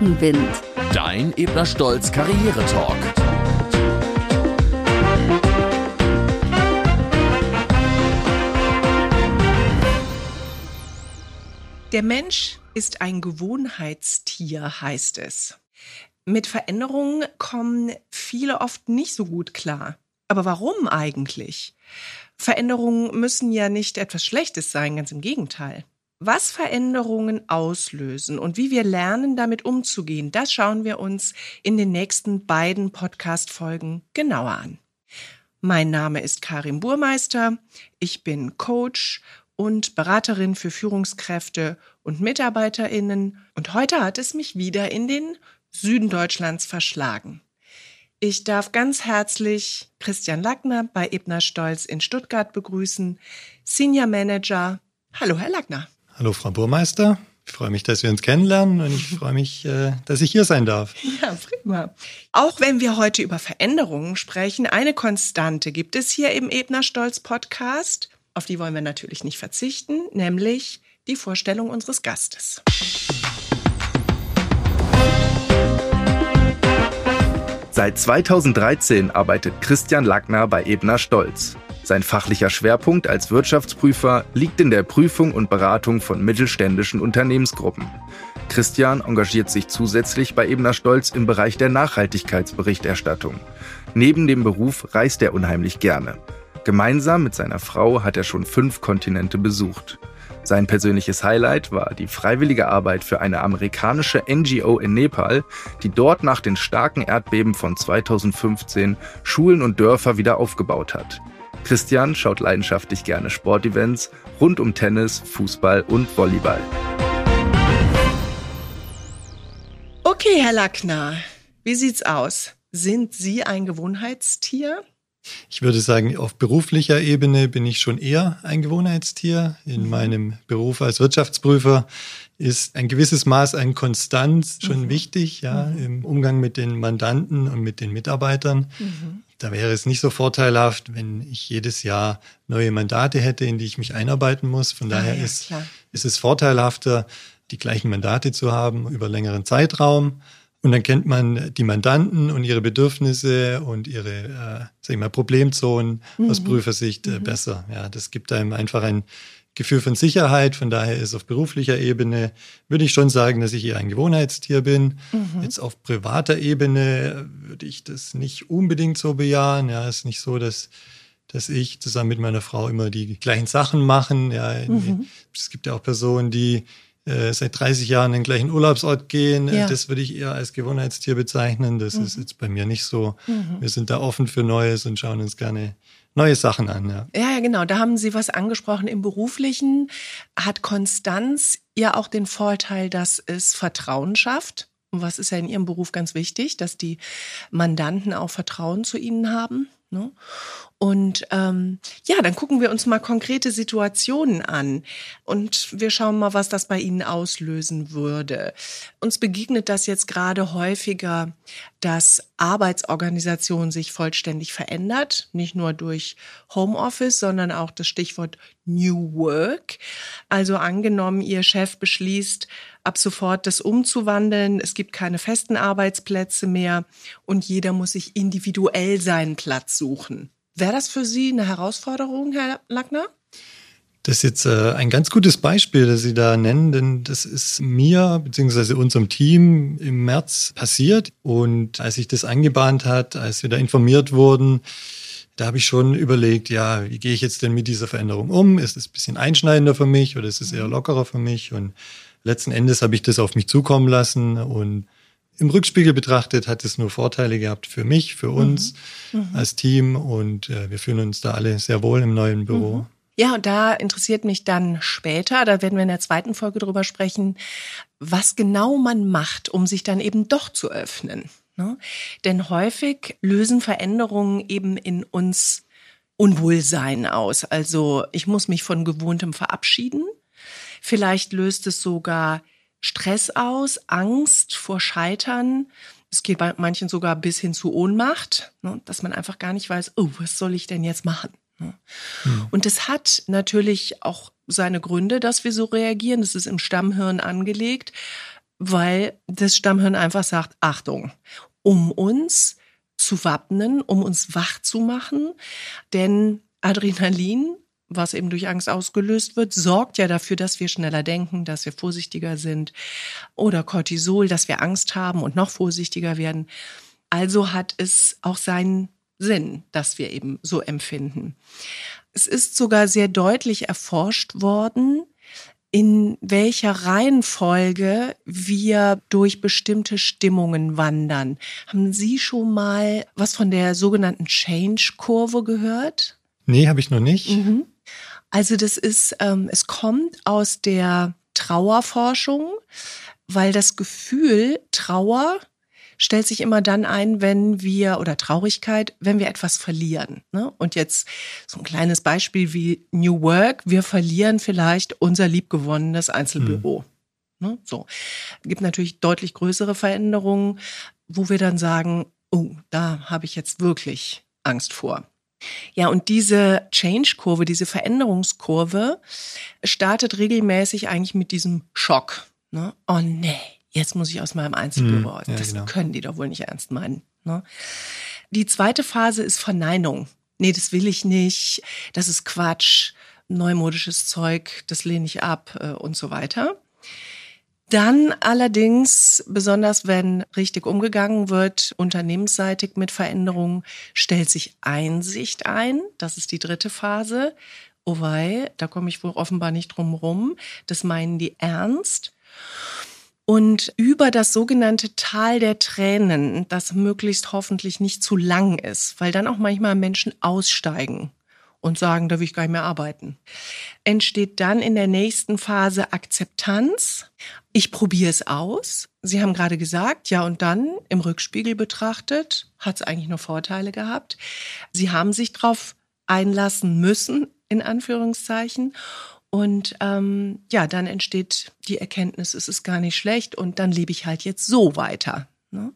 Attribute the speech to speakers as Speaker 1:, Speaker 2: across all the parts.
Speaker 1: Rückenwind.
Speaker 2: Dein Ebner Stolz Karriere-Talk.
Speaker 3: Der Mensch ist ein Gewohnheitstier, heißt es. Mit Veränderungen kommen viele oft nicht so gut klar. Aber warum eigentlich? Veränderungen müssen ja nicht etwas Schlechtes sein, ganz im Gegenteil. Was Veränderungen auslösen und wie wir lernen, damit umzugehen, das schauen wir uns in den nächsten beiden Podcast-Folgen genauer an. Mein Name ist Karin Burmeister. Ich bin Coach und Beraterin für Führungskräfte und MitarbeiterInnen. Und heute hat es mich wieder in den Süden Deutschlands verschlagen. Ich darf ganz herzlich Christian Lackner bei Ebner Stolz in Stuttgart begrüßen, Senior Manager. Hallo, Herr Lackner.
Speaker 4: Hallo, Frau Burmeister. Ich freue mich, dass wir uns kennenlernen und ich freue mich, äh, dass ich hier sein darf.
Speaker 3: Ja, prima. Auch wenn wir heute über Veränderungen sprechen, eine Konstante gibt es hier im Ebner Stolz Podcast. Auf die wollen wir natürlich nicht verzichten, nämlich die Vorstellung unseres Gastes.
Speaker 5: Seit 2013 arbeitet Christian Lackner bei Ebner Stolz. Sein fachlicher Schwerpunkt als Wirtschaftsprüfer liegt in der Prüfung und Beratung von mittelständischen Unternehmensgruppen. Christian engagiert sich zusätzlich bei Ebner Stolz im Bereich der Nachhaltigkeitsberichterstattung. Neben dem Beruf reist er unheimlich gerne. Gemeinsam mit seiner Frau hat er schon fünf Kontinente besucht. Sein persönliches Highlight war die freiwillige Arbeit für eine amerikanische NGO in Nepal, die dort nach den starken Erdbeben von 2015 Schulen und Dörfer wieder aufgebaut hat. Christian schaut leidenschaftlich gerne Sportevents rund um Tennis, Fußball und Volleyball.
Speaker 3: Okay, Herr Lackner, wie sieht's aus? Sind Sie ein Gewohnheitstier?
Speaker 4: Ich würde sagen, auf beruflicher Ebene bin ich schon eher ein Gewohnheitstier. In mhm. meinem Beruf als Wirtschaftsprüfer ist ein gewisses Maß an Konstanz schon mhm. wichtig, ja, mhm. im Umgang mit den Mandanten und mit den Mitarbeitern. Mhm. Da wäre es nicht so vorteilhaft, wenn ich jedes Jahr neue Mandate hätte, in die ich mich einarbeiten muss. Von ah, daher ja, ist, ist es vorteilhafter, die gleichen Mandate zu haben über längeren Zeitraum und dann kennt man die Mandanten und ihre Bedürfnisse und ihre, äh, sag ich mal, Problemzonen mhm. aus Prüfersicht äh, mhm. besser. Ja, das gibt einem einfach ein Gefühl von Sicherheit. Von daher ist auf beruflicher Ebene, würde ich schon sagen, dass ich eher ein Gewohnheitstier bin. Mhm. Jetzt auf privater Ebene würde ich das nicht unbedingt so bejahen. Ja, es ist nicht so, dass dass ich zusammen mit meiner Frau immer die gleichen Sachen machen. Ja, mhm. es gibt ja auch Personen, die äh, seit 30 Jahren in den gleichen Urlaubsort gehen. Äh, ja. Das würde ich eher als Gewohnheitstier bezeichnen. Das mhm. ist jetzt bei mir nicht so. Mhm. Wir sind da offen für Neues und schauen uns gerne neue Sachen an. Ja.
Speaker 3: ja, ja, genau. Da haben Sie was angesprochen. Im Beruflichen hat Konstanz ja auch den Vorteil, dass es Vertrauen schafft. Und was ist ja in Ihrem Beruf ganz wichtig, dass die Mandanten auch Vertrauen zu Ihnen haben. Ne? Und ähm, ja, dann gucken wir uns mal konkrete Situationen an und wir schauen mal, was das bei Ihnen auslösen würde. Uns begegnet das jetzt gerade häufiger, dass Arbeitsorganisation sich vollständig verändert, nicht nur durch Homeoffice, sondern auch das Stichwort New Work. Also angenommen, Ihr Chef beschließt, ab sofort das umzuwandeln, es gibt keine festen Arbeitsplätze mehr und jeder muss sich individuell seinen Platz suchen. Wäre das für Sie eine Herausforderung, Herr Lackner?
Speaker 4: Das ist jetzt äh, ein ganz gutes Beispiel, das Sie da nennen, denn das ist mir bzw. unserem Team im März passiert. Und als sich das angebahnt hat, als wir da informiert wurden, da habe ich schon überlegt, ja, wie gehe ich jetzt denn mit dieser Veränderung um? Ist es ein bisschen einschneidender für mich oder ist es eher lockerer für mich? Und letzten Endes habe ich das auf mich zukommen lassen und im Rückspiegel betrachtet hat es nur Vorteile gehabt für mich, für uns mhm. Mhm. als Team und äh, wir fühlen uns da alle sehr wohl im neuen Büro. Mhm.
Speaker 3: Ja, und da interessiert mich dann später, da werden wir in der zweiten Folge drüber sprechen, was genau man macht, um sich dann eben doch zu öffnen. Ne? Denn häufig lösen Veränderungen eben in uns Unwohlsein aus. Also ich muss mich von Gewohntem verabschieden. Vielleicht löst es sogar Stress aus, Angst vor Scheitern. Es geht bei manchen sogar bis hin zu Ohnmacht, ne, dass man einfach gar nicht weiß, oh, was soll ich denn jetzt machen? Ne? Mhm. Und es hat natürlich auch seine Gründe, dass wir so reagieren. Das ist im Stammhirn angelegt. weil das Stammhirn einfach sagt, Achtung, um uns zu wappnen, um uns wach zu machen. Denn Adrenalin, was eben durch Angst ausgelöst wird, sorgt ja dafür, dass wir schneller denken, dass wir vorsichtiger sind. Oder Cortisol, dass wir Angst haben und noch vorsichtiger werden. Also hat es auch seinen Sinn, dass wir eben so empfinden. Es ist sogar sehr deutlich erforscht worden, in welcher Reihenfolge wir durch bestimmte Stimmungen wandern. Haben Sie schon mal was von der sogenannten Change-Kurve gehört?
Speaker 4: Nee, habe ich noch nicht. Mhm.
Speaker 3: Also das ist, ähm, es kommt aus der Trauerforschung, weil das Gefühl Trauer stellt sich immer dann ein, wenn wir, oder Traurigkeit, wenn wir etwas verlieren. Ne? Und jetzt so ein kleines Beispiel wie New Work. Wir verlieren vielleicht unser liebgewonnenes Einzelbüro. Mhm. Ne? So. Gibt natürlich deutlich größere Veränderungen, wo wir dann sagen, oh, da habe ich jetzt wirklich Angst vor. Ja, und diese Change-Kurve, diese Veränderungskurve startet regelmäßig eigentlich mit diesem Schock. Ne? Oh nee, jetzt muss ich aus meinem Einzelbüro. Hm, ja, das genau. können die doch wohl nicht ernst meinen. Ne? Die zweite Phase ist Verneinung. Nee, das will ich nicht. Das ist Quatsch. Neumodisches Zeug, das lehne ich ab äh, und so weiter. Dann allerdings, besonders wenn richtig umgegangen wird, unternehmensseitig mit Veränderungen, stellt sich Einsicht ein. Das ist die dritte Phase. Oh wei, da komme ich wohl offenbar nicht drum rum. Das meinen die ernst und über das sogenannte Tal der Tränen, das möglichst hoffentlich nicht zu lang ist, weil dann auch manchmal Menschen aussteigen und sagen, da will ich gar nicht mehr arbeiten. Entsteht dann in der nächsten Phase Akzeptanz. Ich probiere es aus. Sie haben gerade gesagt, ja, und dann im Rückspiegel betrachtet, hat es eigentlich nur Vorteile gehabt. Sie haben sich darauf einlassen müssen, in Anführungszeichen. Und ähm, ja, dann entsteht die Erkenntnis, es ist gar nicht schlecht und dann lebe ich halt jetzt so weiter. Ne?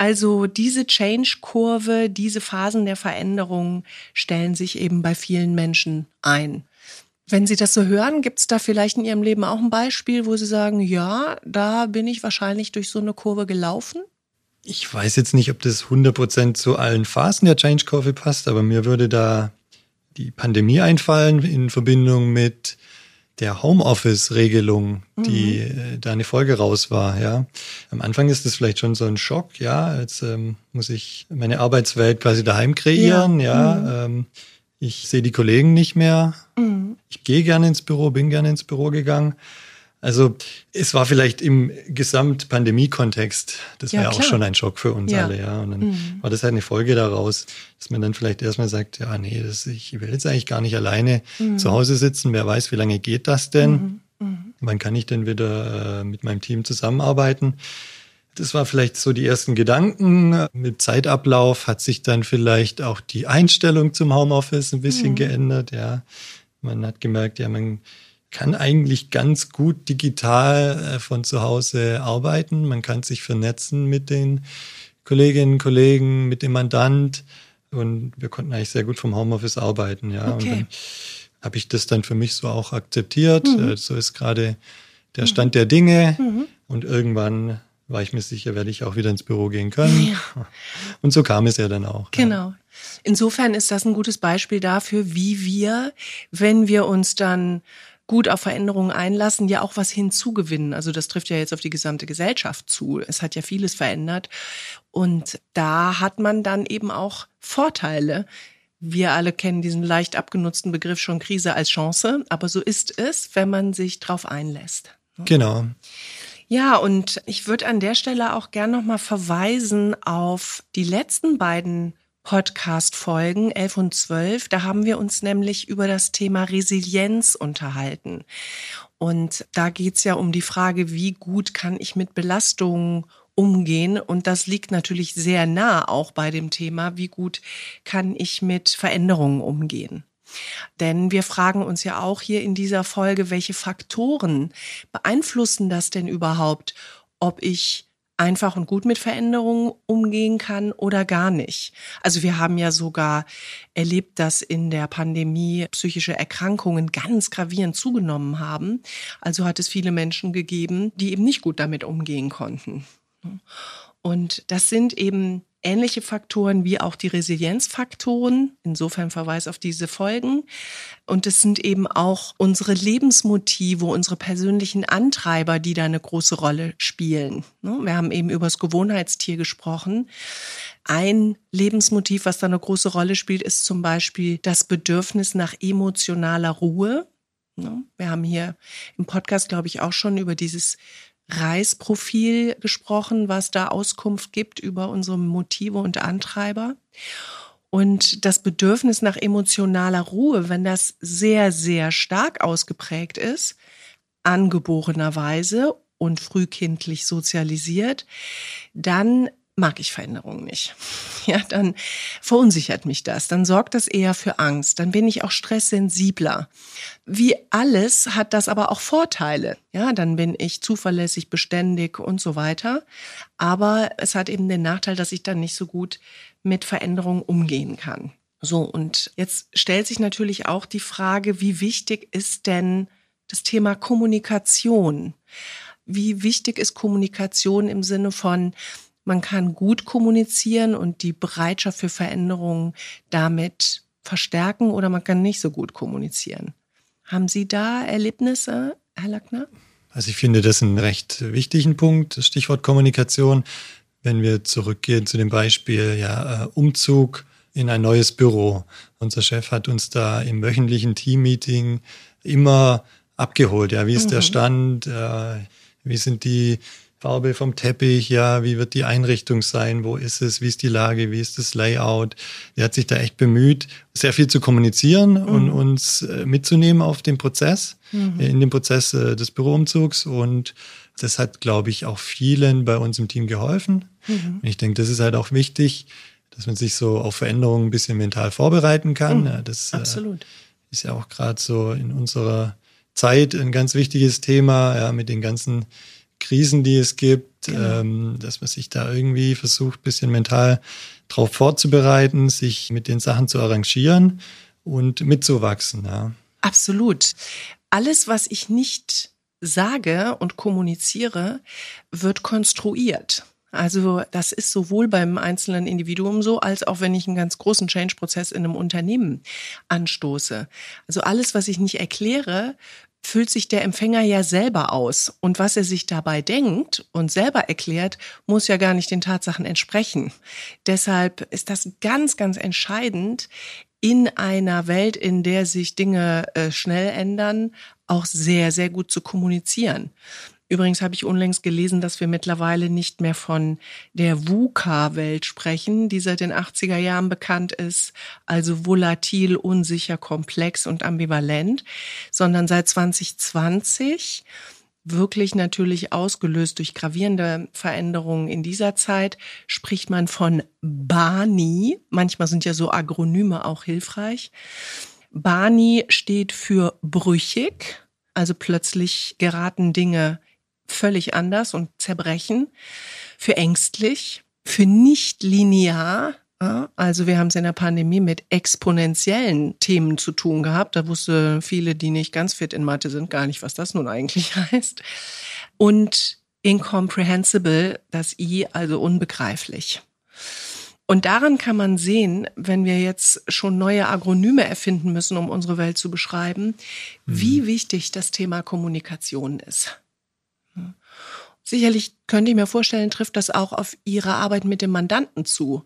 Speaker 3: Also diese Change-Kurve, diese Phasen der Veränderung stellen sich eben bei vielen Menschen ein. Wenn Sie das so hören, gibt es da vielleicht in Ihrem Leben auch ein Beispiel, wo Sie sagen, ja, da bin ich wahrscheinlich durch so eine Kurve gelaufen?
Speaker 4: Ich weiß jetzt nicht, ob das 100% zu allen Phasen der Change-Kurve passt, aber mir würde da die Pandemie einfallen in Verbindung mit der Homeoffice-Regelung, die mhm. äh, da eine Folge raus war. Ja, am Anfang ist das vielleicht schon so ein Schock. Ja, jetzt ähm, muss ich meine Arbeitswelt quasi daheim kreieren. Ja, ja mhm. ähm, ich sehe die Kollegen nicht mehr. Mhm. Ich gehe gerne ins Büro, bin gerne ins Büro gegangen. Also es war vielleicht im Gesamtpandemie-Kontext, das ja, war ja auch schon ein Schock für uns ja. alle, ja. Und dann mhm. war das halt eine Folge daraus, dass man dann vielleicht erstmal sagt, ja, nee, das, ich will jetzt eigentlich gar nicht alleine mhm. zu Hause sitzen. Wer weiß, wie lange geht das denn? Mhm. mhm. Wann kann ich denn wieder äh, mit meinem Team zusammenarbeiten? Das war vielleicht so die ersten Gedanken. Mit Zeitablauf hat sich dann vielleicht auch die Einstellung zum Homeoffice ein bisschen mhm. geändert, ja. Man hat gemerkt, ja, man kann eigentlich ganz gut digital äh, von zu Hause arbeiten. Man kann sich vernetzen mit den Kolleginnen, Kollegen, mit dem Mandant. Und wir konnten eigentlich sehr gut vom Homeoffice arbeiten, ja. Okay. Und dann habe ich das dann für mich so auch akzeptiert. Mhm. Äh, so ist gerade der Stand der Dinge. Mhm. Und irgendwann war ich mir sicher, werde ich auch wieder ins Büro gehen können. Ja. Und so kam es ja dann auch.
Speaker 3: Genau. Ja. Insofern ist das ein gutes Beispiel dafür, wie wir, wenn wir uns dann gut auf Veränderungen einlassen, ja auch was hinzugewinnen. Also das trifft ja jetzt auf die gesamte Gesellschaft zu. Es hat ja vieles verändert. Und da hat man dann eben auch Vorteile. Wir alle kennen diesen leicht abgenutzten Begriff schon Krise als Chance, aber so ist es, wenn man sich drauf einlässt.
Speaker 4: Genau.
Speaker 3: Ja, und ich würde an der Stelle auch gern nochmal verweisen auf die letzten beiden Podcast-Folgen 11 und 12. Da haben wir uns nämlich über das Thema Resilienz unterhalten. Und da geht's ja um die Frage, wie gut kann ich mit Belastungen umgehen. Und das liegt natürlich sehr nah auch bei dem Thema, wie gut kann ich mit Veränderungen umgehen. Denn wir fragen uns ja auch hier in dieser Folge, welche Faktoren beeinflussen das denn überhaupt, ob ich einfach und gut mit Veränderungen umgehen kann oder gar nicht. Also wir haben ja sogar erlebt, dass in der Pandemie psychische Erkrankungen ganz gravierend zugenommen haben. Also hat es viele Menschen gegeben, die eben nicht gut damit umgehen konnten. Und das sind eben ähnliche Faktoren wie auch die Resilienzfaktoren. Insofern Verweis auf diese Folgen. Und es sind eben auch unsere Lebensmotive, unsere persönlichen Antreiber, die da eine große Rolle spielen. Ne? Wir haben eben über das Gewohnheitstier gesprochen. Ein Lebensmotiv, was da eine große Rolle spielt, ist zum Beispiel das Bedürfnis nach emotionaler Ruhe. Ne? Wir haben hier im Podcast, glaube ich, auch schon über dieses Reisprofil gesprochen, was da Auskunft gibt über unsere Motive und Antreiber. Und das Bedürfnis nach emotionaler Ruhe, wenn das sehr, sehr stark ausgeprägt ist, angeborenerweise und frühkindlich sozialisiert, dann mag ich Veränderungen nicht. Ja, dann verunsichert mich das, dann sorgt das eher für Angst, dann bin ich auch stresssensibler. Wie alles hat das aber auch Vorteile. Ja, dann bin ich zuverlässig, beständig und so weiter. Aber es hat eben den Nachteil, dass ich dann nicht so gut mit Veränderungen umgehen kann. So, und jetzt stellt sich natürlich auch die Frage, wie wichtig ist denn das Thema Kommunikation? Wie wichtig ist Kommunikation im Sinne von, man kann gut kommunizieren und die Bereitschaft für Veränderungen damit verstärken oder man kann nicht so gut kommunizieren. Haben Sie da Erlebnisse, Herr Lackner?
Speaker 4: Also ich finde das einen recht wichtigen Punkt, das Stichwort Kommunikation. Wenn wir zurückgehen zu dem Beispiel ja, äh, Umzug in ein neues Büro. Unser Chef hat uns da im wöchentlichen Teammeeting immer abgeholt. Ja, wie ist mhm. der Stand? Äh, wie sind die Farbe vom Teppich, ja, wie wird die Einrichtung sein, wo ist es, wie ist die Lage, wie ist das Layout. Er hat sich da echt bemüht, sehr viel zu kommunizieren mhm. und uns äh, mitzunehmen auf den Prozess, mhm. in den Prozess äh, des Büroumzugs. Und das hat, glaube ich, auch vielen bei uns im Team geholfen. Mhm. Und ich denke, das ist halt auch wichtig, dass man sich so auf Veränderungen ein bisschen mental vorbereiten kann.
Speaker 3: Mhm.
Speaker 4: Ja, das
Speaker 3: äh, Absolut.
Speaker 4: Äh, ist ja auch gerade so in unserer Zeit ein ganz wichtiges Thema, ja, mit den ganzen Krisen, die es gibt, genau. ähm, dass man sich da irgendwie versucht, bisschen mental drauf vorzubereiten, sich mit den Sachen zu arrangieren und mitzuwachsen. Ja.
Speaker 3: Absolut. Alles, was ich nicht sage und kommuniziere, wird konstruiert. Also das ist sowohl beim einzelnen Individuum so, als auch wenn ich einen ganz großen Change-Prozess in einem Unternehmen anstoße. Also alles, was ich nicht erkläre, füllt sich der Empfänger ja selber aus. Und was er sich dabei denkt und selber erklärt, muss ja gar nicht den Tatsachen entsprechen. Deshalb ist das ganz, ganz entscheidend, in einer Welt, in der sich Dinge äh, schnell ändern, auch sehr, sehr gut zu kommunizieren. Übrigens habe ich unlängst gelesen, dass wir mittlerweile nicht mehr von der VUCA-Welt sprechen, die seit den 80er Jahren bekannt ist, also volatil, unsicher, komplex und ambivalent, sondern seit 2020 wirklich natürlich ausgelöst durch gravierende Veränderungen in dieser Zeit, spricht man von BANI. Manchmal sind ja so Akronyme auch hilfreich. BANI steht für brüchig, also plötzlich geraten Dinge völlig anders und zerbrechen, für ängstlich, für nicht linear. Also wir haben es in der Pandemie mit exponentiellen Themen zu tun gehabt. Da wusste viele, die nicht ganz fit in Mathe sind, gar nicht, was das nun eigentlich heißt. Und incomprehensible, das I, also unbegreiflich. Und daran kann man sehen, wenn wir jetzt schon neue Akronyme erfinden müssen, um unsere Welt zu beschreiben, wie mhm. wichtig das Thema Kommunikation ist. Sicherlich könnte ich mir vorstellen, trifft das auch auf Ihre Arbeit mit dem Mandanten zu,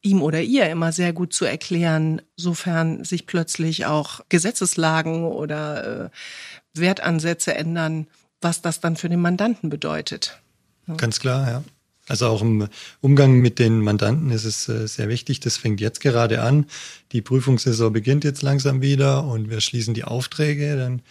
Speaker 3: ihm oder ihr immer sehr gut zu erklären, sofern sich plötzlich auch Gesetzeslagen oder äh, Wertansätze ändern, was das dann für den Mandanten bedeutet.
Speaker 4: Ja. Ganz klar, ja. Also auch im Umgang mit den Mandanten ist es äh, sehr wichtig. Das fängt jetzt gerade an. Die Prüfungssaison beginnt jetzt langsam wieder und wir schließen die Aufträge. Dann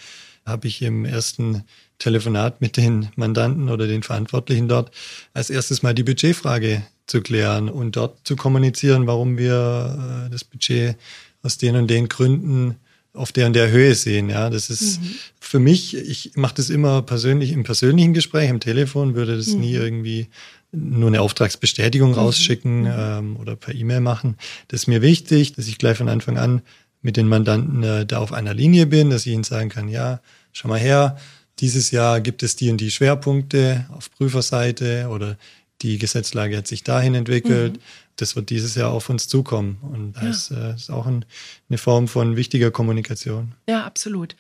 Speaker 4: habe ich im ersten Telefonat mit den Mandanten oder den Verantwortlichen dort als erstes mal die Budgetfrage zu klären und dort zu kommunizieren, warum wir äh, das Budget aus den und den Gründen auf der und der Höhe sehen. Ja, das ist mhm. für mich, ich mache das immer persönlich im persönlichen Gespräch, im Telefon, würde das mhm. nie irgendwie nur eine Auftragsbestätigung mhm. rausschicken mhm. ähm, oder per E-Mail machen. Das ist mir wichtig, dass ich gleich von Anfang an mit den Mandanten äh, da auf einer Linie bin, dass ich ihnen sagen kann, ja, schau mal her, dieses Jahr gibt es die und die Schwerpunkte auf Prüferseite oder die Gesetzlage hat sich dahin entwickelt. Mhm. Das wird dieses Jahr auf uns zukommen. Und das ja. ist auch ein, eine Form von wichtiger Kommunikation.
Speaker 3: Ja, absolut.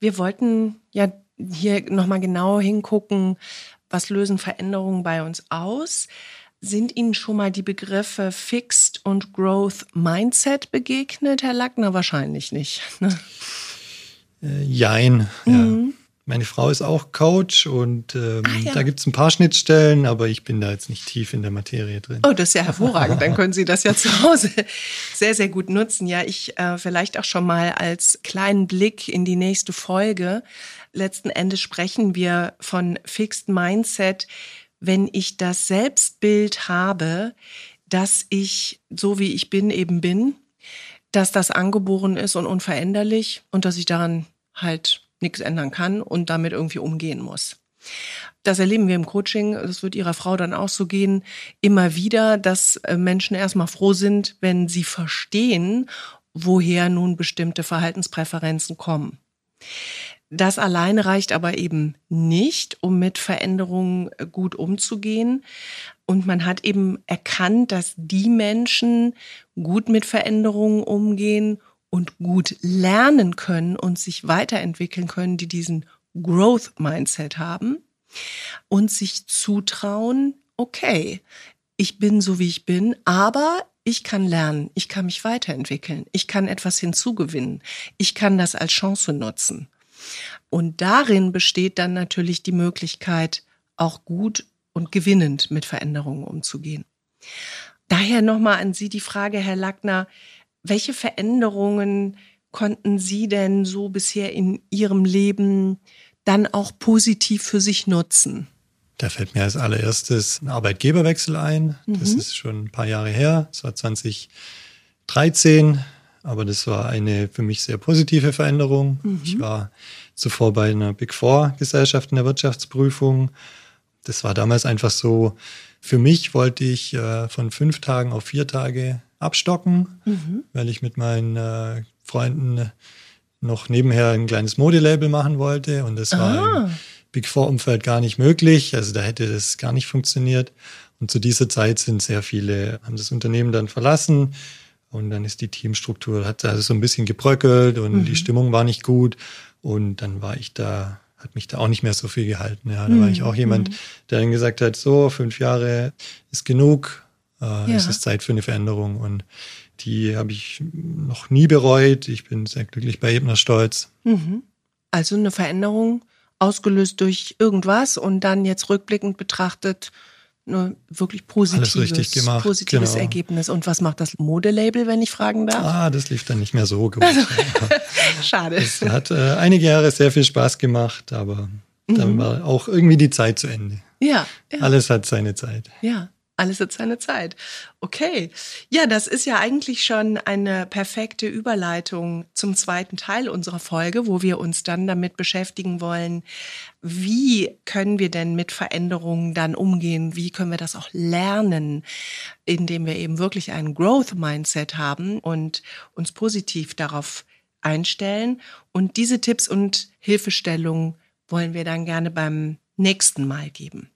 Speaker 3: Wir wollten ja hier nochmal genau hingucken, was lösen Veränderungen bei uns aus. Sind Ihnen schon mal die Begriffe Fixed und Growth Mindset begegnet, Herr Lackner? Wahrscheinlich nicht. Ne?
Speaker 4: Äh, jein, mhm. ja. Meine Frau ist auch Coach und ähm, ja. da gibt es ein paar Schnittstellen, aber ich bin da jetzt nicht tief in der Materie drin.
Speaker 3: Oh, das ist ja hervorragend. Dann können Sie das ja zu Hause sehr, sehr gut nutzen. Ja, ich äh, vielleicht auch schon mal als kleinen Blick in die nächste Folge. Letzten Endes sprechen wir von Fixed Mindset, wenn ich das Selbstbild habe, dass ich so wie ich bin eben bin, dass das angeboren ist und unveränderlich und dass ich daran halt nichts ändern kann und damit irgendwie umgehen muss. Das erleben wir im Coaching, das wird Ihrer Frau dann auch so gehen, immer wieder, dass äh, Menschen erstmal froh sind, wenn sie verstehen, woher nun bestimmte Verhaltenspräferenzen kommen. Das alleine reicht aber eben nicht, um mit Veränderungen äh, gut umzugehen. Und man hat eben erkannt, dass die Menschen gut mit Veränderungen umgehen und gut lernen können und sich weiterentwickeln können, die diesen Growth Mindset haben und sich zutrauen, okay, ich bin so wie ich bin, aber ich kann lernen, ich kann mich weiterentwickeln, ich kann etwas hinzugewinnen, ich kann das als Chance nutzen. Und darin besteht dann natürlich die Möglichkeit, auch gut und gewinnend mit Veränderungen umzugehen. Daher nochmal an Sie die Frage, Herr Lackner, welche Veränderungen konnten Sie denn so bisher in Ihrem Leben dann auch positiv für sich nutzen?
Speaker 4: Da fällt mir als allererstes ein Arbeitgeberwechsel ein. Mhm. Das ist schon ein paar Jahre her. Das war 2013, aber das war eine für mich sehr positive Veränderung. Mhm. Ich war zuvor bei einer Big Four Gesellschaft in der Wirtschaftsprüfung. Das war damals einfach so, für mich wollte ich äh, von fünf Tagen auf vier Tage abstocken, mhm. weil ich mit meinen äh, Freunden noch nebenher ein kleines Modelabel machen wollte und das ah. war im Big Four Umfeld gar nicht möglich. Also da hätte das gar nicht funktioniert. Und zu dieser Zeit sind sehr viele, haben das Unternehmen dann verlassen und dann ist die Teamstruktur, hat also so ein bisschen gebröckelt und mhm. die Stimmung war nicht gut. Und dann war ich da, hat mich da auch nicht mehr so viel gehalten. Ja, da mhm. war ich auch jemand, mhm. der dann gesagt hat, so, fünf Jahre ist genug, äh, ja. Es ist Zeit für eine Veränderung und die habe ich noch nie bereut. Ich bin sehr glücklich bei Ebner Stolz.
Speaker 3: Mhm. Also eine Veränderung ausgelöst durch irgendwas und dann jetzt rückblickend betrachtet eine wirklich positives, positives genau. Ergebnis. Und was macht das Modelabel, wenn ich fragen darf?
Speaker 4: Ah, das lief dann nicht mehr so gut.
Speaker 3: Schade.
Speaker 4: Es hat äh, einige Jahre sehr viel Spaß gemacht, aber mhm. dann war auch irgendwie die Zeit zu Ende.
Speaker 3: Ja, ja.
Speaker 4: Alles hat seine Zeit.
Speaker 3: Ja. Alles hat seine Zeit. Okay. Ja, das ist ja eigentlich schon eine perfekte Überleitung zum zweiten Teil unserer Folge, wo wir uns dann damit beschäftigen wollen, wie können wir denn mit Veränderungen dann umgehen? Wie können wir das auch lernen, indem wir eben wirklich ein Growth Mindset haben und uns positiv darauf einstellen? Und diese Tipps und Hilfestellungen wollen wir dann gerne beim nächsten Mal geben.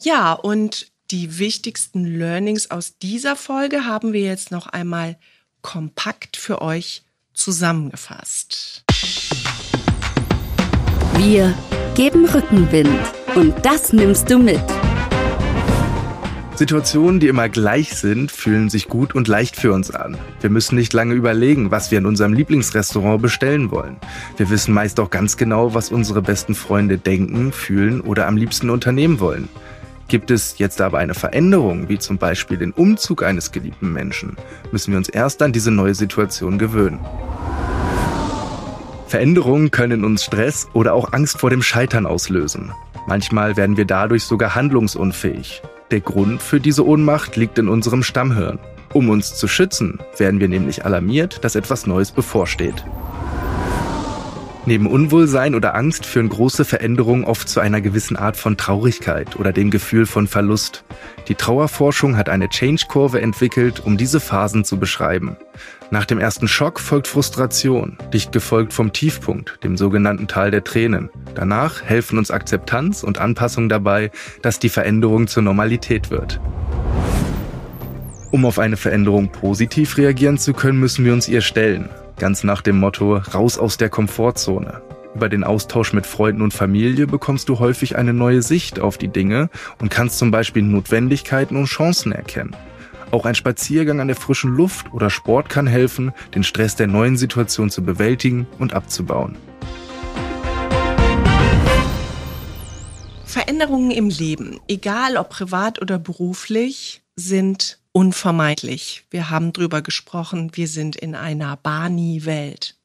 Speaker 3: Ja, und die wichtigsten Learnings aus dieser Folge haben wir jetzt noch einmal kompakt für euch zusammengefasst.
Speaker 1: Wir geben Rückenwind und das nimmst du mit.
Speaker 5: Situationen, die immer gleich sind, fühlen sich gut und leicht für uns an. Wir müssen nicht lange überlegen, was wir in unserem Lieblingsrestaurant bestellen wollen. Wir wissen meist auch ganz genau, was unsere besten Freunde denken, fühlen oder am liebsten unternehmen wollen. Gibt es jetzt aber eine Veränderung, wie zum Beispiel den Umzug eines geliebten Menschen, müssen wir uns erst an diese neue Situation gewöhnen. Veränderungen können uns Stress oder auch Angst vor dem Scheitern auslösen. Manchmal werden wir dadurch sogar handlungsunfähig. Der Grund für diese Ohnmacht liegt in unserem Stammhirn. Um uns zu schützen, werden wir nämlich alarmiert, dass etwas Neues bevorsteht. Neben Unwohlsein oder Angst führen große Veränderungen oft zu einer gewissen Art von Traurigkeit oder dem Gefühl von Verlust. Die Trauerforschung hat eine Change-Kurve entwickelt, um diese Phasen zu beschreiben. Nach dem ersten Schock folgt Frustration, dicht gefolgt vom Tiefpunkt, dem sogenannten Tal der Tränen. Danach helfen uns Akzeptanz und Anpassung dabei, dass die Veränderung zur Normalität wird. Um auf eine Veränderung positiv reagieren zu können, müssen wir uns ihr stellen. Ganz nach dem Motto, raus aus der Komfortzone. Über den Austausch mit Freunden und Familie bekommst du häufig eine neue Sicht auf die Dinge und kannst zum Beispiel Notwendigkeiten und Chancen erkennen. Auch ein Spaziergang an der frischen Luft oder Sport kann helfen, den Stress der neuen Situation zu bewältigen und abzubauen.
Speaker 3: Veränderungen im Leben, egal ob privat oder beruflich, sind unvermeidlich. Wir haben drüber gesprochen, wir sind in einer Barney-Welt.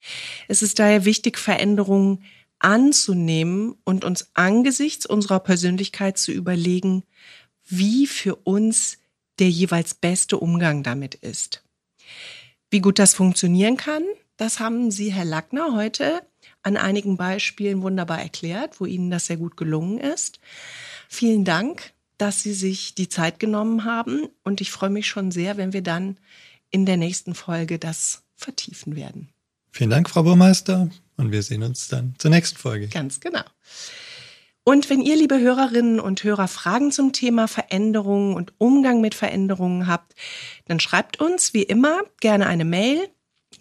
Speaker 3: Es ist daher wichtig, Veränderungen anzunehmen und uns angesichts unserer Persönlichkeit zu überlegen, wie für uns der jeweils beste Umgang damit ist. Wie gut das funktionieren kann, das haben Sie, Herr Lackner, heute an einigen Beispielen wunderbar erklärt, wo Ihnen das sehr gut gelungen ist. Vielen Dank dass Sie sich die Zeit genommen haben. Und ich freue mich schon sehr, wenn wir dann in der nächsten Folge das vertiefen werden.
Speaker 4: Vielen Dank, Frau Burmeister. Und wir sehen uns dann zur nächsten Folge.
Speaker 3: Ganz genau. Und wenn ihr, liebe Hörerinnen und Hörer, Fragen zum Thema Veränderungen und Umgang mit Veränderungen habt, dann schreibt uns wie immer gerne eine Mail.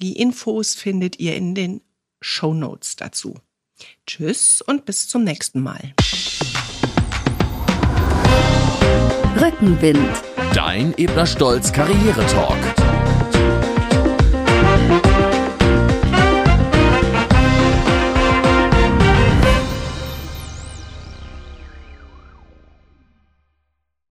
Speaker 3: Die Infos findet ihr in den Show Notes dazu. Tschüss und bis zum nächsten Mal.
Speaker 1: Rückenwind.
Speaker 2: Dein Ebner Stolz Karrieretalk.